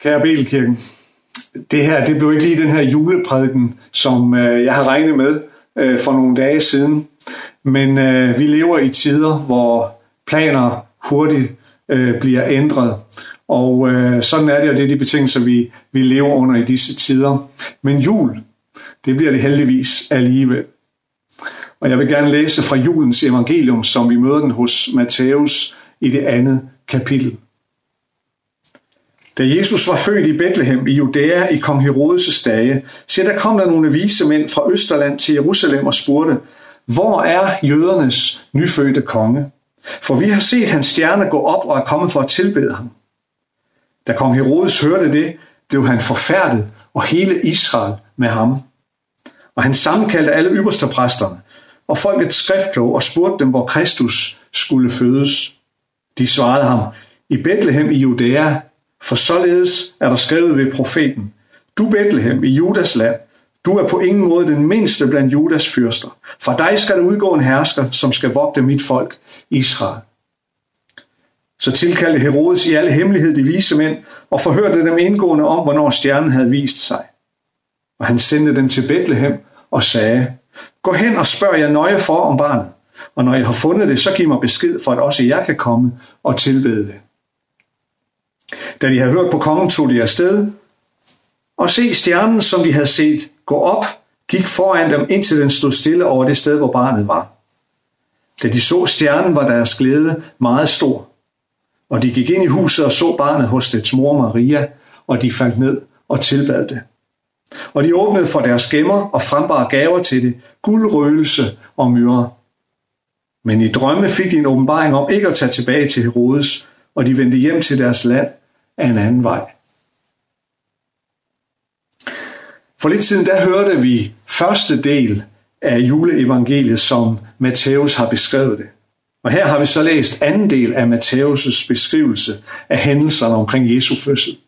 Kære Belkirken, det her det blev ikke lige den her juleprædiken, som øh, jeg har regnet med øh, for nogle dage siden. Men øh, vi lever i tider, hvor planer hurtigt øh, bliver ændret. Og øh, sådan er det, og det er de betingelser, vi, vi lever under i disse tider. Men jul, det bliver det heldigvis alligevel. Og jeg vil gerne læse fra julens evangelium, som vi møder den hos Matthæus i det andet kapitel. Da Jesus var født i Bethlehem i Judæa i kong Herodes' dage, så der kom der nogle vise mænd fra Østerland til Jerusalem og spurgte, hvor er jødernes nyfødte konge? For vi har set hans stjerne gå op og er kommet for at tilbede ham. Da kong Herodes hørte det, blev han forfærdet, og hele Israel med ham. Og han sammenkaldte alle ypperste præsterne og folkets skriftkloge og spurgte dem, hvor Kristus skulle fødes. De svarede ham, i Bethlehem i Judæa, for således er der skrevet ved profeten, du Bethlehem i Judas land, du er på ingen måde den mindste blandt Judas fyrster. For dig skal der udgå en hersker, som skal vogte mit folk, Israel. Så tilkaldte Herodes i alle hemmelighed de vise mænd og forhørte dem indgående om, hvornår stjernen havde vist sig. Og han sendte dem til Bethlehem og sagde, Gå hen og spørg jer nøje for om barnet, og når jeg har fundet det, så giv mig besked, for at også jeg kan komme og tilbede det. Da de havde hørt på kongen, tog de afsted, og se stjernen, som de havde set gå op, gik foran dem, indtil den stod stille over det sted, hvor barnet var. Da de så stjernen, var deres glæde meget stor. Og de gik ind i huset og så barnet hos dets mor Maria, og de faldt ned og tilbad det. Og de åbnede for deres gemmer og frembar gaver til det, guld, røgelse og myre. Men i drømme fik de en åbenbaring om ikke at tage tilbage til Herodes, og de vendte hjem til deres land af en anden vej. For lidt siden der hørte vi første del af juleevangeliet, som Matthæus har beskrevet det. Og her har vi så læst anden del af Matthæus' beskrivelse af hændelserne omkring Jesu fødsel.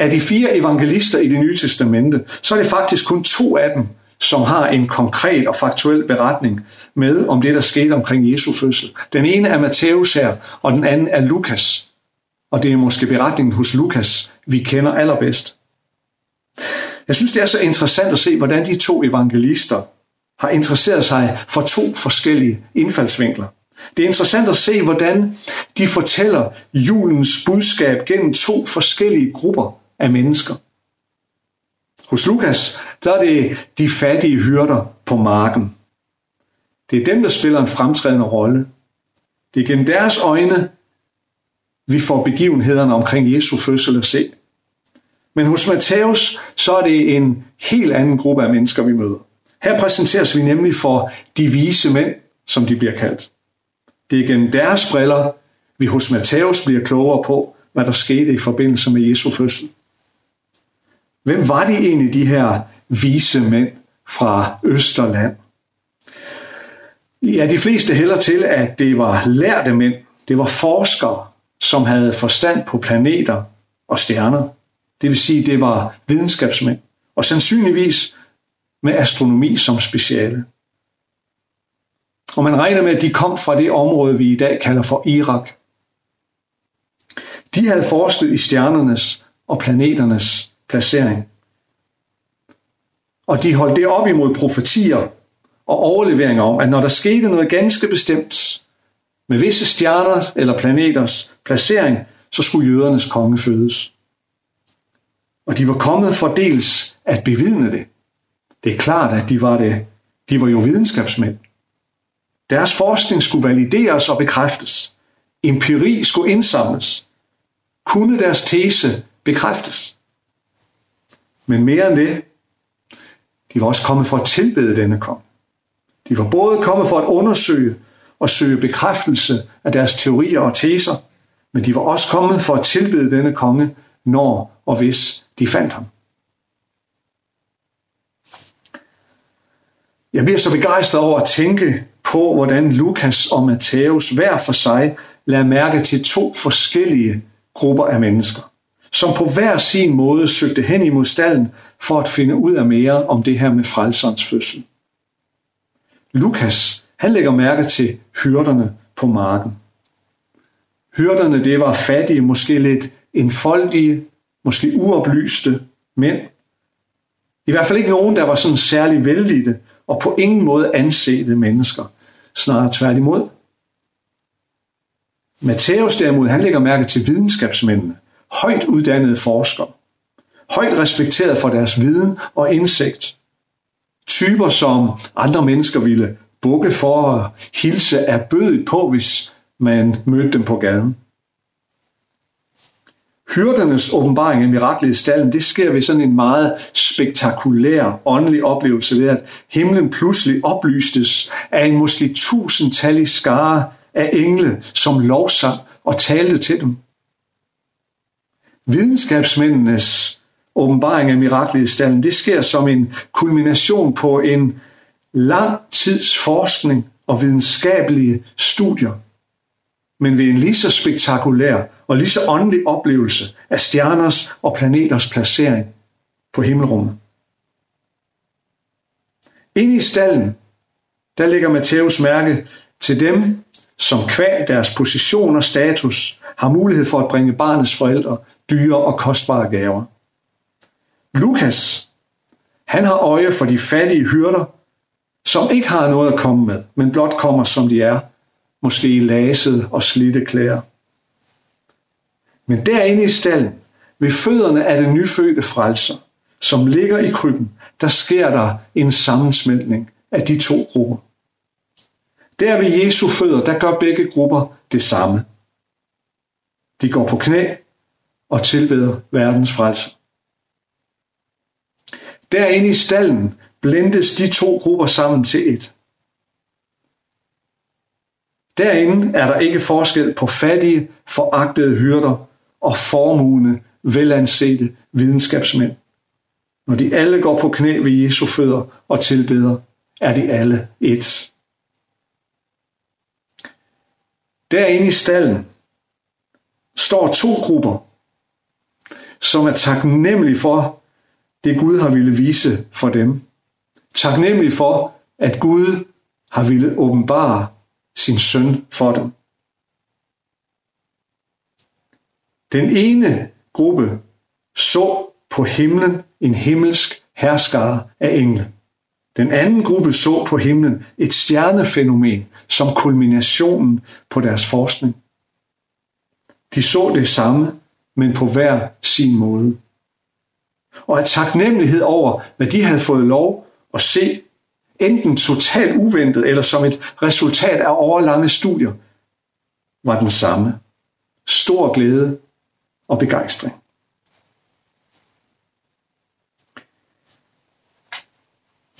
Af de fire evangelister i det nye testamente, så er det faktisk kun to af dem, som har en konkret og faktuel beretning med om det, der skete omkring Jesu fødsel. Den ene er Matthæus her, og den anden er Lukas. Og det er måske beretningen hos Lukas, vi kender allerbedst. Jeg synes, det er så interessant at se, hvordan de to evangelister har interesseret sig for to forskellige indfaldsvinkler. Det er interessant at se, hvordan de fortæller julens budskab gennem to forskellige grupper af mennesker. Hos Lukas, der er det de fattige hyrder på marken. Det er dem, der spiller en fremtrædende rolle. Det er gennem deres øjne, vi får begivenhederne omkring Jesu fødsel at se. Men hos Matthæus, så er det en helt anden gruppe af mennesker, vi møder. Her præsenteres vi nemlig for de vise mænd, som de bliver kaldt. Det er gennem deres briller, vi hos Matthæus bliver klogere på, hvad der skete i forbindelse med Jesu fødsel. Hvem var de egentlig, de her vise mænd fra Østerland? Ja, de fleste hælder til, at det var lærte mænd, det var forskere, som havde forstand på planeter og stjerner. Det vil sige, det var videnskabsmænd, og sandsynligvis med astronomi som speciale. Og man regner med, at de kom fra det område, vi i dag kalder for Irak. De havde forsket i stjernernes og planeternes placering. Og de holdt det op imod profetier og overleveringer om, at når der skete noget ganske bestemt med visse stjerners eller planeters placering, så skulle jødernes konge fødes. Og de var kommet for dels at bevidne det. Det er klart, at de var det. De var jo videnskabsmænd. Deres forskning skulle valideres og bekræftes. Empiri skulle indsamles. Kunne deres tese bekræftes? Men mere end det, de var også kommet for at tilbede denne konge. De var både kommet for at undersøge og søge bekræftelse af deres teorier og teser, men de var også kommet for at tilbede denne konge, når og hvis de fandt ham. Jeg bliver så begejstret over at tænke på, hvordan Lukas og Matthæus hver for sig lader mærke til to forskellige grupper af mennesker som på hver sin måde søgte hen imod stallen for at finde ud af mere om det her med frelserens fødsel. Lukas, han lægger mærke til hyrderne på marken. Hyrderne, det var fattige, måske lidt enfoldige, måske uoplyste mænd. I hvert fald ikke nogen, der var sådan særlig vældige og på ingen måde ansete mennesker. Snarere tværtimod. Matthæus derimod, han lægger mærke til videnskabsmændene, højt uddannede forskere, højt respekteret for deres viden og indsigt. Typer, som andre mennesker ville bukke for at hilse af bødet på, hvis man mødte dem på gaden. Hyrdernes åbenbaring af miraklet i stallen, det sker ved sådan en meget spektakulær åndelig oplevelse ved, at himlen pludselig oplystes af en måske tusindtallig skare af engle, som lovsang og talte til dem. Videnskabsmændenes åbenbaring af miraklet i stallen, det sker som en kulmination på en lang tids forskning og videnskabelige studier, men ved en lige så spektakulær og lige så åndelig oplevelse af stjerners og planeters placering på himmelrummet. Inde i stallen, der ligger Matthæus mærke til dem, som kvæg deres position og status har mulighed for at bringe barnets forældre dyre og kostbare gaver. Lukas, han har øje for de fattige hyrder, som ikke har noget at komme med, men blot kommer som de er, måske lasede og slidte klæder. Men derinde i stallen, ved fødderne af den nyfødte frelser, som ligger i krybben, der sker der en sammensmeltning af de to grupper. Der ved Jesu fødder, der gør begge grupper det samme. De går på knæ og tilbeder verdens frelser. Derinde i stallen blendes de to grupper sammen til et. Derinde er der ikke forskel på fattige, foragtede hyrder og formugende, velansete videnskabsmænd. Når de alle går på knæ ved Jesu fødder og tilbeder, er de alle et. Derinde i stallen står to grupper, som er taknemmelige for det Gud har ville vise for dem. Taknemmelige for, at Gud har ville åbenbare sin søn for dem. Den ene gruppe så på himlen en himmelsk herskare af engle. Den anden gruppe så på himlen et stjernefænomen som kulminationen på deres forskning. De så det samme, men på hver sin måde. Og af taknemmelighed over, hvad de havde fået lov at se, enten totalt uventet eller som et resultat af overlange studier, var den samme. Stor glæde og begejstring.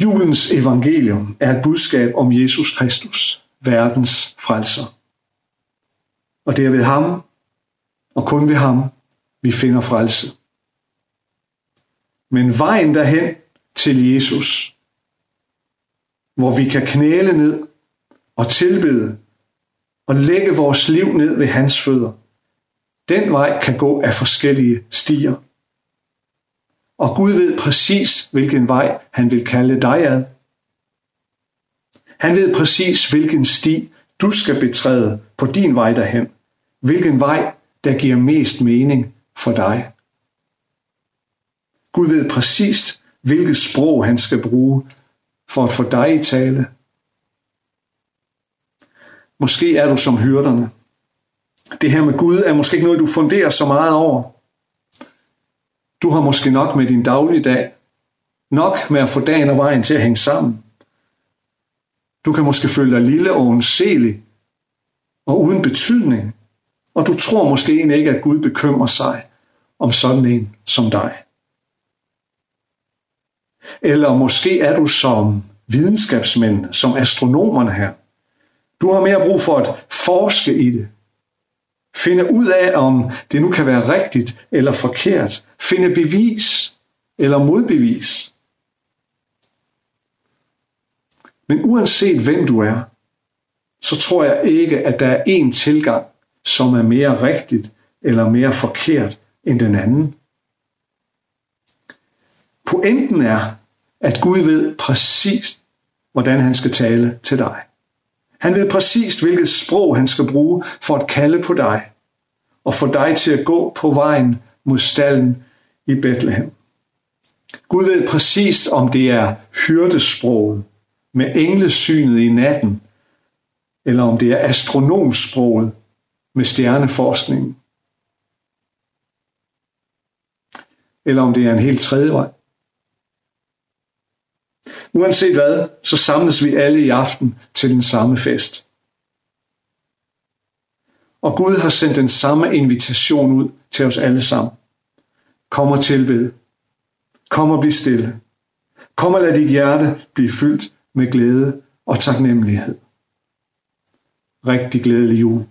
Julens evangelium er et budskab om Jesus Kristus, verdens frelser. Og det er ved ham, og kun ved ham, vi finder frelse. Men vejen derhen til Jesus, hvor vi kan knæle ned og tilbede og lægge vores liv ned ved hans fødder, den vej kan gå af forskellige stier. Og Gud ved præcis, hvilken vej han vil kalde dig ad. Han ved præcis, hvilken sti du skal betræde på din vej derhen. Hvilken vej, der giver mest mening for dig. Gud ved præcis, hvilket sprog han skal bruge for at få dig i tale. Måske er du som hyrderne. Det her med Gud er måske ikke noget, du funderer så meget over. Du har måske nok med din dagligdag, nok med at få dagen og vejen til at hænge sammen. Du kan måske føle dig lille og undselig og uden betydning, og du tror måske egentlig ikke, at Gud bekymrer sig om sådan en som dig. Eller måske er du som videnskabsmænd, som astronomerne her. Du har mere brug for at forske i det, Finde ud af, om det nu kan være rigtigt eller forkert. Finde bevis eller modbevis. Men uanset hvem du er, så tror jeg ikke, at der er én tilgang, som er mere rigtigt eller mere forkert end den anden. Pointen er, at Gud ved præcis, hvordan han skal tale til dig. Han ved præcis, hvilket sprog han skal bruge for at kalde på dig. og få dig til at gå på vejen mod stallen i Bethlehem. Gud ved præcist, om det er hyrdesproget med englesynet i natten, eller om det er astronomsproget med stjerneforskningen. Eller om det er en helt tredje vej. Uanset hvad, så samles vi alle i aften til den samme fest. Og Gud har sendt den samme invitation ud til os alle sammen. Kom og tilbed. Kom og bliv stille. Kom og lad dit hjerte blive fyldt med glæde og taknemmelighed. Rigtig glædelig jul.